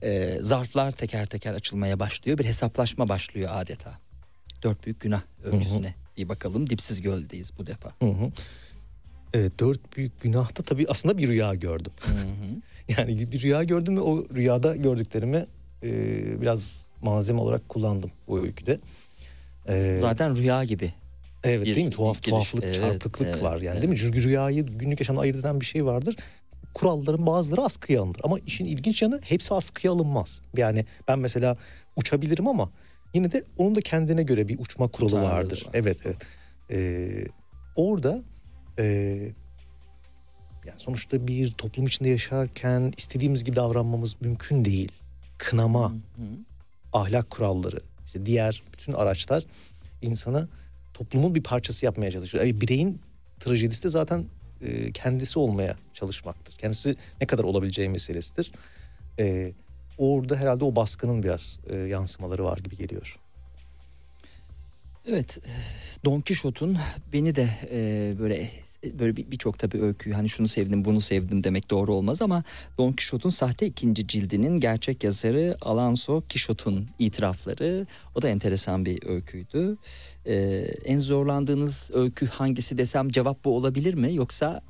Ee, zarflar teker teker açılmaya başlıyor. Bir hesaplaşma başlıyor adeta. Dört büyük günah öyküsüne bir bakalım. Dipsiz Göl'deyiz bu defa. Hı hı. Evet, dört büyük günahta tabii aslında bir rüya gördüm. yani bir rüya gördüm ve o rüyada gördüklerimi e, biraz malzeme olarak kullandım bu öyküde. Ee, Zaten rüya gibi. Evet bir değil mi? Tuhaf giriş. tuhaflık, Evet, çarpıklık evet, var yani evet. değil mi? Çünkü rüyayı günlük yaşamda ayırt eden bir şey vardır. Kuralların bazıları askıya alınır. Ama işin ilginç yanı hepsi askıya alınmaz. Yani ben mesela uçabilirim ama yine de onun da kendine göre bir uçma kuralı Tutarlılığı vardır. var. Evet evet. Ee, orada e, yani sonuçta bir toplum içinde yaşarken istediğimiz gibi davranmamız mümkün değil. Kınama, ahlak kuralları, işte diğer bütün araçlar insana toplumun bir parçası yapmaya çalışıyor. Yani bireyin trajedisi de zaten e, kendisi olmaya çalışmaktır. Kendisi ne kadar olabileceği meselesidir. E, orada herhalde o baskının biraz e, yansımaları var gibi geliyor. Evet, Don Quixote'un beni de e, böyle böyle bir- birçok tabii öyküyü hani şunu sevdim bunu sevdim demek doğru olmaz ama Don Quixote'un sahte ikinci cildinin gerçek yazarı Alonso Quixote'un itirafları o da enteresan bir öyküydü. E, en zorlandığınız öykü hangisi desem cevap bu olabilir mi yoksa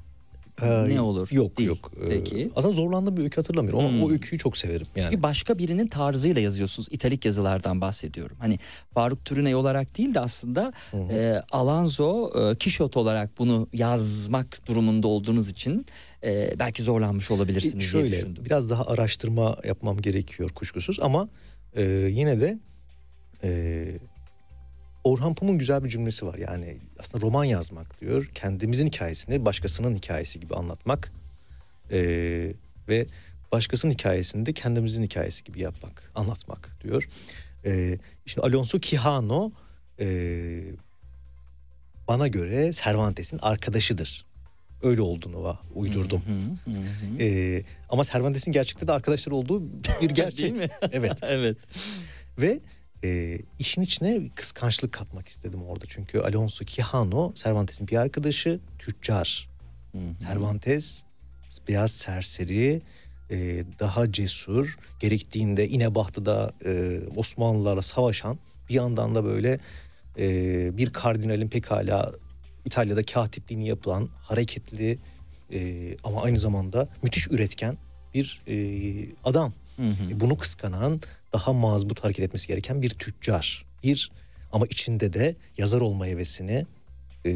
Ee, ne olur? Yok Değil. yok. Ee, Peki. Aslında zorlandığım bir öykü hatırlamıyorum ama Hmm. o öyküyü çok severim yani. Çünkü başka birinin tarzıyla yazıyorsunuz. İtalik yazılardan bahsediyorum. Hani Faruk Türüney olarak değil de aslında e, Alonso e, Kişot olarak bunu yazmak durumunda olduğunuz için e, belki zorlanmış olabilirsiniz diye Şöyle düşündüm. biraz daha araştırma yapmam gerekiyor kuşkusuz ama e, yine de e, Orhan Pamuk'un güzel bir cümlesi var. Yani aslında roman yazmak diyor. Kendimizin hikayesini başkasının hikayesi gibi anlatmak e, ve başkasının hikayesini de kendimizin hikayesi gibi yapmak, anlatmak diyor. E, şimdi Alonso Quijano e, bana göre Cervantes'in arkadaşıdır. Öyle olduğunu va- uydurdum. Hı, hı, hı. Ee, ama Cervantes'in gerçekte de arkadaşlar olduğu bir gerçek. Değil mi? Evet. evet. Ve e, işin içine kıskançlık katmak istedim orada. Çünkü Alonso Quijano Cervantes'in bir arkadaşı, tüccar. Cervantes biraz serseri, e, daha cesur, gerektiğinde İnebahtı'da e, Osmanlılarla savaşan, bir yandan da böyle e, bir kardinalin pekala İtalya'da katipliğini yapılan, hareketli e, ama aynı zamanda müthiş üretken bir e, adam. E, Bunu kıskanan, daha mazbut hareket etmesi gereken bir tüccar. Bir ama içinde de yazar olma hevesini e,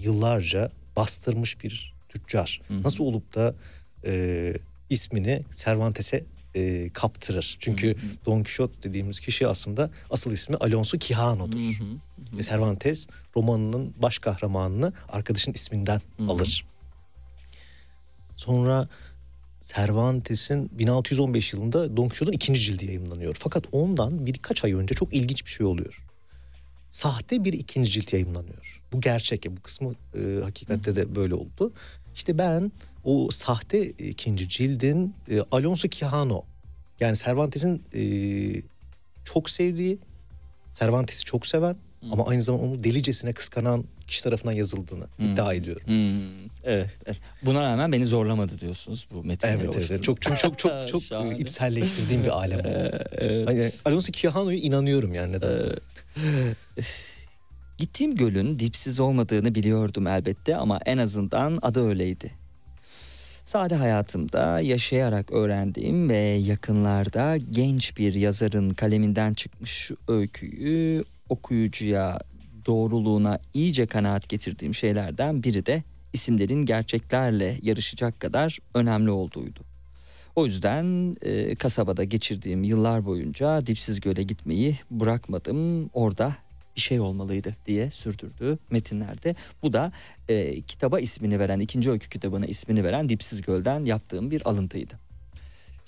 yıllarca bastırmış bir tüccar. Nasıl olup da e, ismini Cervantes'e e, kaptırır? Çünkü Don Quixote dediğimiz kişi aslında asıl ismi Alonso Quijano'dur. Ve Cervantes romanının baş kahramanını arkadaşın isminden alır. Sonra Cervantes'in 1615 yılında Don Quixote'un ikinci cildi yayımlanıyor. Fakat ondan birkaç ay önce çok ilginç bir şey oluyor. Sahte bir ikinci cilt yayımlanıyor. Bu gerçek. ya, Bu kısmı e, hakikatte de böyle oldu. İşte ben o sahte ikinci cildin e, Alonso Quijano yani Cervantes'in e, çok sevdiği, Cervantes'i çok seven ama aynı zamanda onu delicesine kıskanan kişi tarafından yazıldığını iddia ediyorum. Hmm, evet, evet. Buna rağmen beni zorlamadı diyorsunuz bu metinleri Evet evet, evet. çok çok çok çok çok içselleştirdiğim bir alem o. Hani Alonso Quijano'ya inanıyorum yani nedense. Gittiğim gölün dipsiz olmadığını biliyordum elbette ama en azından adı öyleydi. Sade hayatımda yaşayarak öğrendiğim ve yakınlarda genç bir yazarın kaleminden çıkmış öyküyü okuyucuya doğruluğuna iyice kanaat getirdiğim şeylerden biri de isimlerin gerçeklerle yarışacak kadar önemli olduğuydu. O yüzden e, kasabada geçirdiğim yıllar boyunca Dipsiz Göl'e gitmeyi bırakmadım. Orada bir şey olmalıydı diye sürdürdü metinlerde. Bu da e, kitaba ismini veren, ikinci öykü kitabına ismini veren Dipsiz Göl'den yaptığım bir alıntıydı.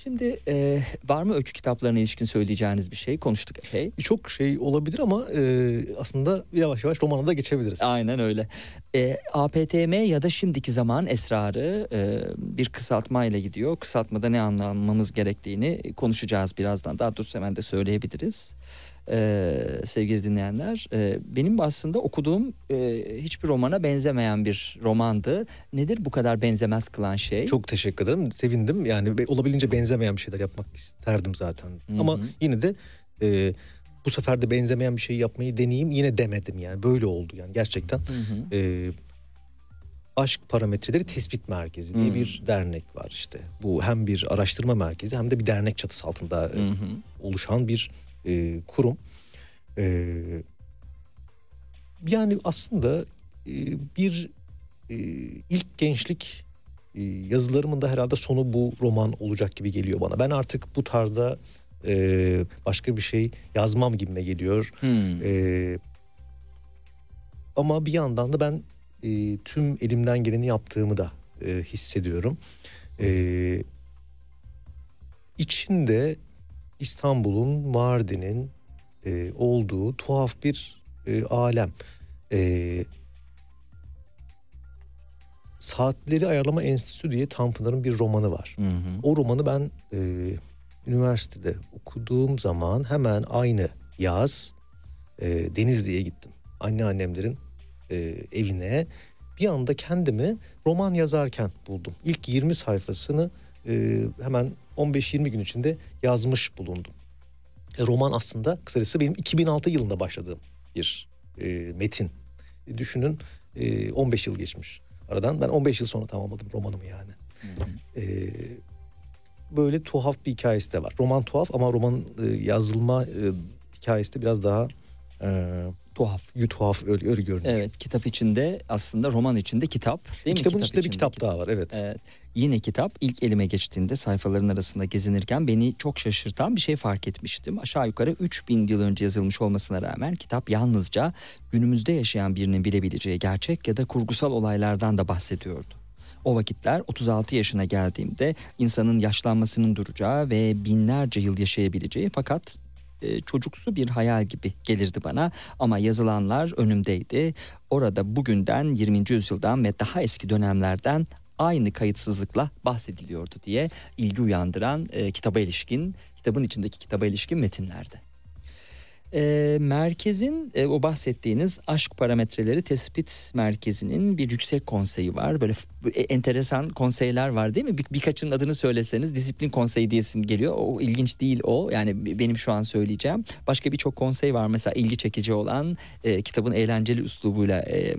Şimdi e, var mı öykü kitaplarına ilişkin söyleyeceğiniz bir şey? Konuştuk epey. Çok şey olabilir ama e, aslında yavaş yavaş romana da geçebiliriz. Aynen öyle. E, APTM ya da şimdiki zaman esrarı e, bir kısaltma ile gidiyor. Kısaltmada ne anlamamız gerektiğini konuşacağız birazdan. Daha doğrusu hemen de söyleyebiliriz. E, sevgili dinleyenler e, benim aslında okuduğum e, hiçbir romana benzemeyen bir romandı. Nedir bu kadar benzemez kılan şey? Çok teşekkür ederim. Sevindim. Yani be- olabildiğince benzemeyen bir şeyler yapmak isterdim zaten. Ama yine de e, bu sefer de benzemeyen bir şey yapmayı deneyeyim. Yine demedim yani. Böyle oldu yani gerçekten. E, Aşk Parametreleri Tespit Merkezi diye bir dernek var işte. Bu hem bir araştırma merkezi hem de bir dernek çatısı altında e, oluşan bir e, kurum. E, Yani aslında e, bir e, ilk gençlik e, yazılarımın da herhalde sonu bu roman olacak gibi geliyor bana. Ben artık bu tarzda e, başka bir şey yazmam gibime geliyor. Hmm. E, ama bir yandan da ben e, tüm elimden geleni yaptığımı da e, hissediyorum. E, içinde İstanbul'un, Mardin'in e, olduğu tuhaf bir e, alem. E, Saatleri Ayarlama Enstitüsü diye Tanpınar'ın bir romanı var. Hı hı. O romanı ben e, üniversitede okuduğum zaman hemen aynı yaz e, Denizli'ye gittim. Anneannemlerin e, evine bir anda kendimi roman yazarken buldum. İlk 20 sayfasını e, hemen 15-20 gün içinde yazmış bulundum. E, roman aslında kısacası benim 2006 yılında başladığım bir e, metin. E, düşünün e, 15 yıl geçmiş aradan. Ben 15 yıl sonra tamamladım romanımı yani. E, böyle tuhaf bir hikayesi de var. Roman tuhaf ama roman e, yazılma e, hikayesi de biraz daha e, Tuhaf. yu- tuhaf öyle, öyle görünüyor. Evet kitap içinde aslında roman içinde kitap değil mi? Kitabın Kitap içinde bir içinde kitap daha var evet. Evet. Yine kitap ilk elime geçtiğinde sayfaların arasında gezinirken beni çok şaşırtan bir şey fark etmiştim. Aşağı yukarı 3000 yıl önce yazılmış olmasına rağmen kitap yalnızca günümüzde yaşayan birinin bilebileceği gerçek ya da kurgusal olaylardan da bahsediyordu. O vakitler 36 yaşına geldiğimde insanın yaşlanmasının duracağı ve binlerce yıl yaşayabileceği fakat e, çocuksu bir hayal gibi gelirdi bana ama yazılanlar önümdeydi. Orada bugünden 20. yüzyıldan ve daha eski dönemlerden aynı kayıtsızlıkla bahsediliyordu diye ilgi uyandıran e, kitaba ilişkin, kitabın içindeki kitaba ilişkin metinlerde. E, merkezin e, o bahsettiğiniz aşk parametreleri tespit merkezinin bir yüksek konseyi var. Böyle e, enteresan konseyler var değil mi? Bir, birkaçının adını söyleseniz disiplin konseyi diye isim geliyor. O ilginç değil o. Yani benim şu an söyleyeceğim. Başka birçok konsey var mesela ilgi çekici olan e, kitabın eğlenceli üslubuyla e, e,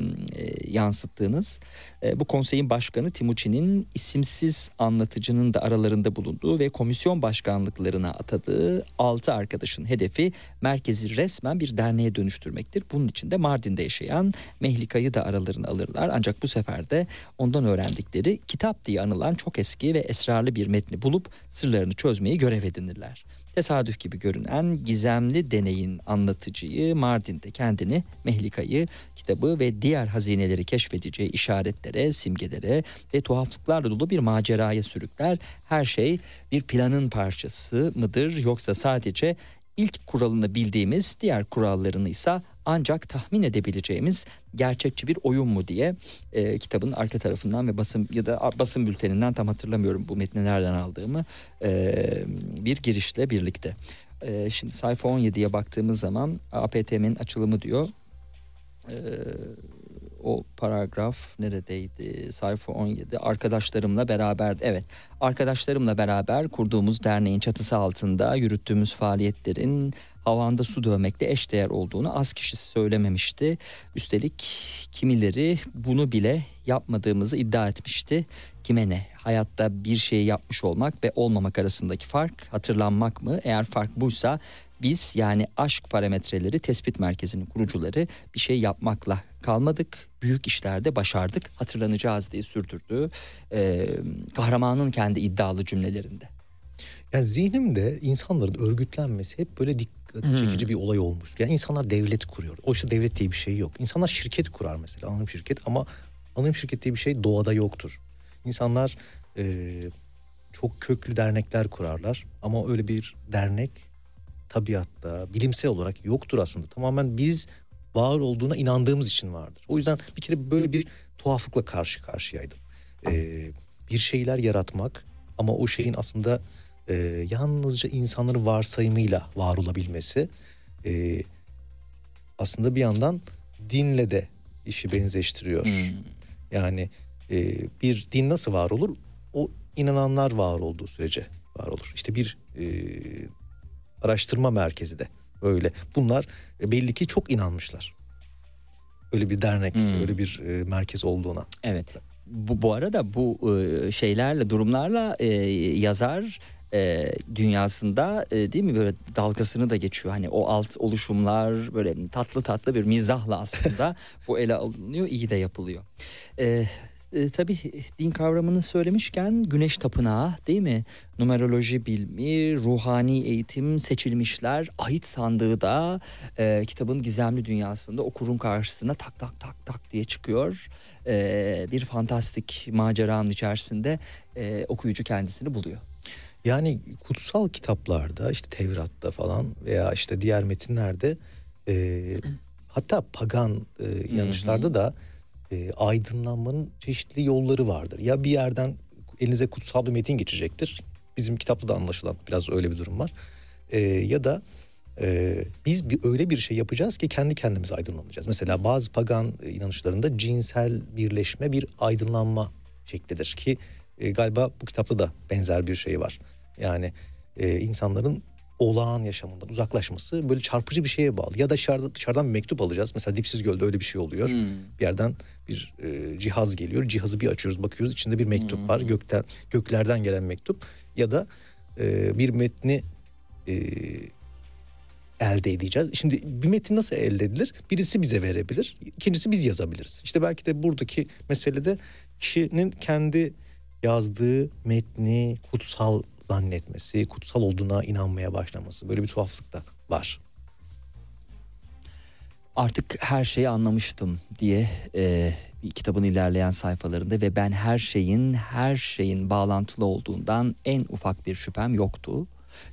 yansıttığınız. E, bu konseyin başkanı Timuçin'in isimsiz anlatıcının da aralarında bulunduğu ve komisyon başkanlıklarına atadığı 6 arkadaşın hedefi merkezi resmen bir derneğe dönüştürmektir. Bunun için de Mardin'de yaşayan Mehlika'yı da aralarına alırlar. Ancak bu sefer de ondan öğrendikleri kitap diye anılan çok eski ve esrarlı bir metni bulup sırlarını çözmeyi görev edinirler. Tesadüf gibi görünen gizemli deneyin anlatıcıyı Mardin'de kendini, Mehlika'yı, kitabı ve diğer hazineleri keşfedeceği işaretlere, simgelere ve tuhaflıklarla dolu bir maceraya sürükler. Her şey bir planın parçası mıdır yoksa sadece ilk kuralını bildiğimiz diğer kurallarını ise ancak tahmin edebileceğimiz gerçekçi bir oyun mu diye e, kitabın arka tarafından ve basın ya da basın bülteninden tam hatırlamıyorum bu metni nereden aldığımı e, bir girişle birlikte. E, şimdi sayfa 17'ye baktığımız zaman APTM'nin açılımı diyor. E, o paragraf neredeydi? Sayfa 17. Arkadaşlarımla beraber evet arkadaşlarımla beraber kurduğumuz derneğin çatısı altında yürüttüğümüz faaliyetlerin havanda su dövmekle eşdeğer olduğunu az kişi söylememişti. Üstelik kimileri bunu bile yapmadığımızı iddia etmişti. Kime ne? Hayatta bir şeyi yapmış olmak ve olmamak arasındaki fark hatırlanmak mı? Eğer fark buysa biz yani aşk parametreleri tespit merkezinin kurucuları bir şey yapmakla kalmadık. Büyük işlerde başardık hatırlanacağız diye sürdürdü. Ee, kahramanın kendi iddialı cümlelerinde. Yani zihnimde insanların örgütlenmesi hep böyle dikkat Hmm. çekici bir olay olmuş. Yani insanlar devlet kuruyor. Oysa devlet diye bir şey yok. İnsanlar şirket kurar mesela anonim şirket ama anonim şirket diye bir şey doğada yoktur. İnsanlar e, çok köklü dernekler kurarlar ama öyle bir dernek tabiatta bilimsel olarak yoktur aslında. Tamamen biz var olduğuna inandığımız için vardır. O yüzden bir kere böyle bir tuhaflıkla karşı karşıyaydım. E, bir şeyler yaratmak ama o şeyin aslında e, yalnızca insanların varsayımıyla var olabilmesi e, aslında bir yandan dinle de işi benzeştiriyor. Hmm. Yani e, bir din nasıl var olur? O inananlar var olduğu sürece var olur. İşte bir e, araştırma merkezi de öyle. Bunlar e, belli ki çok inanmışlar. Öyle bir dernek, Hmm. öyle bir e, merkez olduğuna. Evet. Bu, bu arada bu e, şeylerle durumlarla e, yazar e, dünyasında e, değil mi böyle dalgasını da geçiyor. Hani o alt oluşumlar böyle tatlı tatlı bir mizahla aslında bu ele alınıyor iyi de yapılıyor. E, e, tabii din kavramını söylemişken güneş tapınağı değil mi? Numeroloji bilimi, ruhani eğitim, seçilmişler, ahit sandığı da e, kitabın gizemli dünyasında okurun karşısına tak tak tak tak diye çıkıyor. E, bir fantastik maceranın içerisinde e, okuyucu kendisini buluyor. Yani kutsal kitaplarda işte Tevrat'ta falan veya işte diğer metinlerde e, hatta pagan e, inanışlarda da e, aydınlanmanın çeşitli yolları vardır. Ya bir yerden elinize kutsal bir metin geçecektir. Bizim kitapta da anlaşılan biraz öyle bir durum var. E, ya da e, biz bir öyle bir şey yapacağız ki kendi kendimize aydınlanacağız. Mesela bazı pagan inanışlarında cinsel birleşme bir aydınlanma şeklidir ki e, galiba bu kitapta da benzer bir şey var. Yani e, insanların olağan yaşamından uzaklaşması böyle çarpıcı bir şeye bağlı. Ya da dışarıda, dışarıdan bir mektup alacağız. Mesela Dipsiz Göl'de öyle bir şey oluyor. Bir yerden bir e, cihaz geliyor. Cihazı bir açıyoruz bakıyoruz içinde bir mektup var. Gökten göklerden gelen mektup. Ya da e, bir metni e, elde edeceğiz. Şimdi bir metin nasıl elde edilir? Birisi bize verebilir. ikincisi biz yazabiliriz. İşte belki de buradaki meselede kişinin kendi yazdığı metni kutsal zannetmesi, kutsal olduğuna inanmaya başlaması. Böyle bir tuhaflık da var. Artık her şeyi anlamıştım diye e, bir kitabın ilerleyen sayfalarında ve ben her şeyin her şeyin bağlantılı olduğundan en ufak bir şüphem yoktu.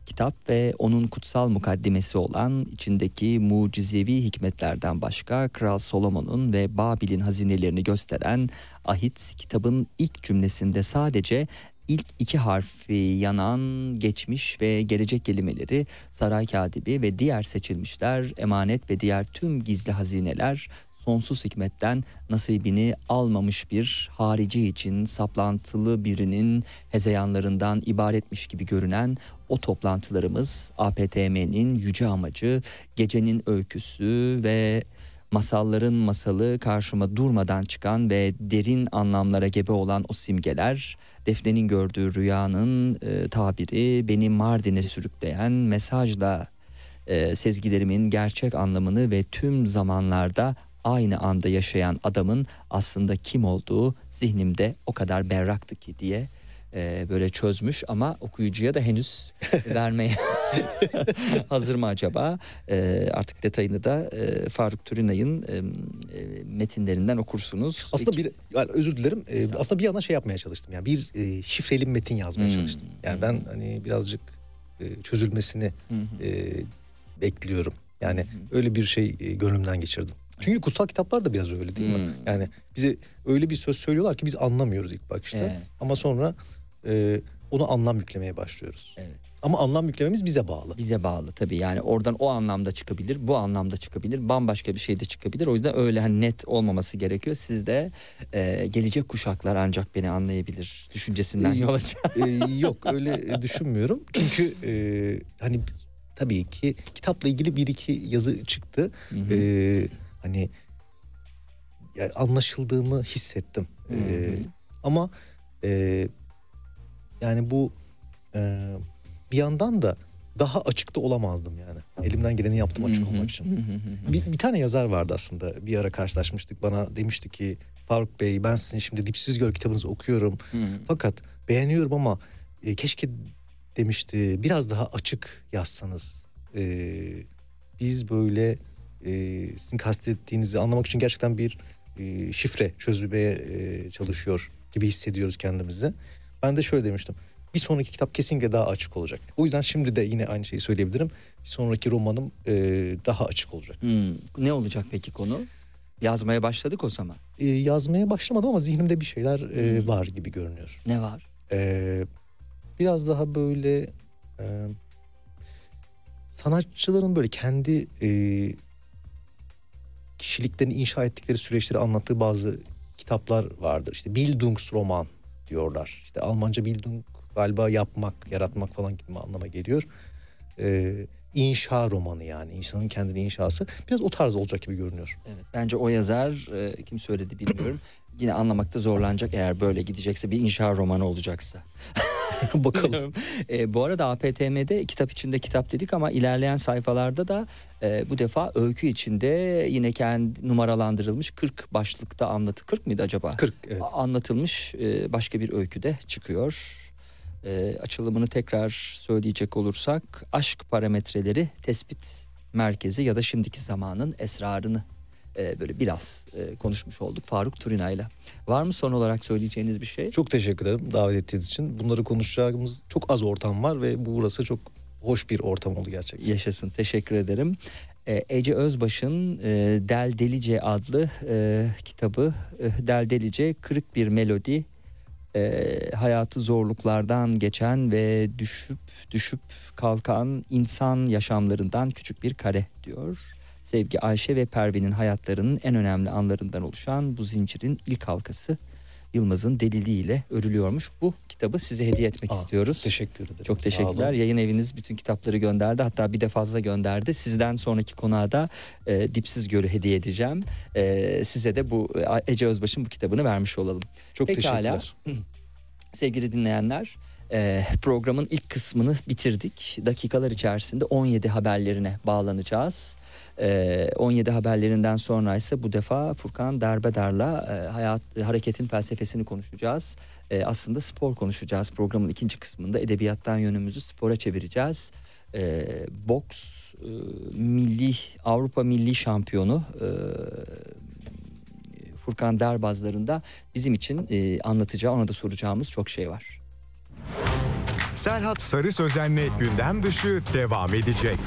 Kitap ve onun kutsal mukaddimesi olan içindeki mucizevi hikmetlerden başka Kral Solomon'un ve Babil'in hazinelerini gösteren ahit kitabın ilk cümlesinde sadece ilk iki harfi yanan geçmiş ve gelecek kelimeleri saray katibi ve diğer seçilmişler emanet ve diğer tüm gizli hazineler sonsuz hikmetten nasibini almamış bir harici için saplantılı birinin hezeyanlarından ibaretmiş gibi görünen o toplantılarımız APTM'nin yüce amacı, gecenin öyküsü ve masalların masalı karşıma durmadan çıkan ve derin anlamlara gebe olan o simgeler, Defne'nin gördüğü rüyanın e, tabiri, beni Mardin'e sürükleyen mesajla e, sezgilerimin gerçek anlamını ve tüm zamanlarda aynı anda yaşayan adamın aslında kim olduğu zihnimde o kadar berraktı ki diye e, böyle çözmüş ama okuyucuya da henüz vermeye hazır mı acaba? E, artık detayını da e, Faruk Türünay'ın e, e, metinlerinden okursunuz. Aslında bir yani özür dilerim. e, aslında bir yandan şey yapmaya çalıştım. Yani bir e, şifreli metin yazmaya Hmm. çalıştım. Yani ben hani birazcık e, çözülmesini e, bekliyorum. Yani öyle bir şey e, gönlümden geçirdim. Çünkü kutsal kitaplar da biraz öyle değil mi? Hmm. Yani bize öyle bir söz söylüyorlar ki biz anlamıyoruz ilk bakışta. Evet. Ama sonra e, onu anlam yüklemeye başlıyoruz. Evet. Ama anlam yüklememiz bize bağlı. bize bağlı tabii yani oradan o anlamda çıkabilir bu anlamda çıkabilir bambaşka bir şey de çıkabilir o yüzden öyle hani net olmaması gerekiyor siz de e, gelecek kuşaklar ancak beni anlayabilir düşüncesinden Ee, yola çık- Ee, yok öyle e, düşünmüyorum. Çünkü e, hani tabii ki kitapla ilgili bir iki yazı çıktı. Ee, hani yani anlaşıldığımı hissettim. Ee, ama e, yani bu e, bir yandan da daha açıkta olamazdım yani. Elimden geleni yaptım açık olmak için. Bir, bir tane yazar vardı aslında. Bir ara karşılaşmıştık. Bana demişti ki Faruk Bey ben sizin şimdi Dipsiz Göl kitabınızı okuyorum. Fakat beğeniyorum ama e, keşke demişti biraz daha açık yazsanız. E, biz böyle e, sizin kastettiğinizi anlamak için gerçekten bir e, şifre çözmeye e, çalışıyor gibi hissediyoruz kendimizi. Ben de şöyle demiştim. Bir sonraki kitap kesinlikle daha açık olacak. O yüzden şimdi de yine aynı şeyi söyleyebilirim. Bir sonraki romanım e, daha açık olacak. Hmm, ne olacak peki konu yazmaya başladık o zaman E, yazmaya başlamadım ama zihnimde bir şeyler e, var gibi görünüyor. ne var Ee, biraz daha böyle e, sanatçıların böyle kendi e, kişiliklerini inşa ettikleri süreçleri anlattığı bazı kitaplar vardır. İşte Bildungsroman diyorlar. İşte Almanca Bildung galiba yapmak, yaratmak falan gibi bir anlama geliyor. Ee, inşa romanı yani insanın kendini inşası biraz o tarz olacak gibi görünüyor. Evet, bence o yazar e, kim söyledi bilmiyorum. Yine anlamakta zorlanacak eğer böyle gidecekse bir inşa romanı olacaksa. Bakalım. E, bu arada APTM'de kitap içinde kitap dedik ama ilerleyen sayfalarda da e, bu defa öykü içinde yine kendi numaralandırılmış 40 başlıkta anlatı 40 mıydı acaba? 40 evet. A- anlatılmış e, başka bir öyküde çıkıyor. E, açılımını tekrar söyleyecek olursak aşk parametreleri tespit merkezi ya da şimdiki zamanın esrarını e, böyle biraz e, konuşmuş olduk Faruk Turina'yla. Var mı son olarak söyleyeceğiniz bir şey? Çok teşekkür ederim davet ettiğiniz için. Bunları konuşacağımız çok az ortam var ve burası çok hoş bir ortam oldu gerçekten. Yaşasın teşekkür ederim. E, Ece Özbaş'ın e, Del Delice adlı e, kitabı e, Del Delice kırık bir melodi e, hayatı zorluklardan geçen ve düşüp düşüp kalkan insan yaşamlarından küçük bir kare diyor. Sevgi Ayşe ve Pervin'in hayatlarının en önemli anlarından oluşan bu zincirin ilk halkası Yılmaz'ın deliliğiyle örülüyormuş. Bu kitabı size hediye etmek Aa, istiyoruz. Teşekkür ederim. Çok teşekkürler. Yayın eviniz bütün kitapları gönderdi. Hatta bir de fazla gönderdi. Sizden sonraki konağa da e, Dipsiz Gölü hediye edeceğim. E, size de bu e, Ece Özbaş'ın bu kitabını vermiş olalım. Çok Pekala. teşekkürler. Sevgili dinleyenler e, programın ilk kısmını bitirdik. Dakikalar içerisinde 17 haberlerine bağlanacağız. E, 17 haberlerinden sonra ise bu defa Furkan Derbedar'la e, hayat hareketin felsefesini konuşacağız. E, aslında spor konuşacağız. Programın ikinci kısmında edebiyattan yönümüzü spora çevireceğiz. E, boks e, milli Avrupa milli şampiyonu e, Furkan Derbazları'nda bizim için e, anlatacağı ona da soracağımız çok şey var. Serhat Sarı Sözen'le gündem dışı devam edecek.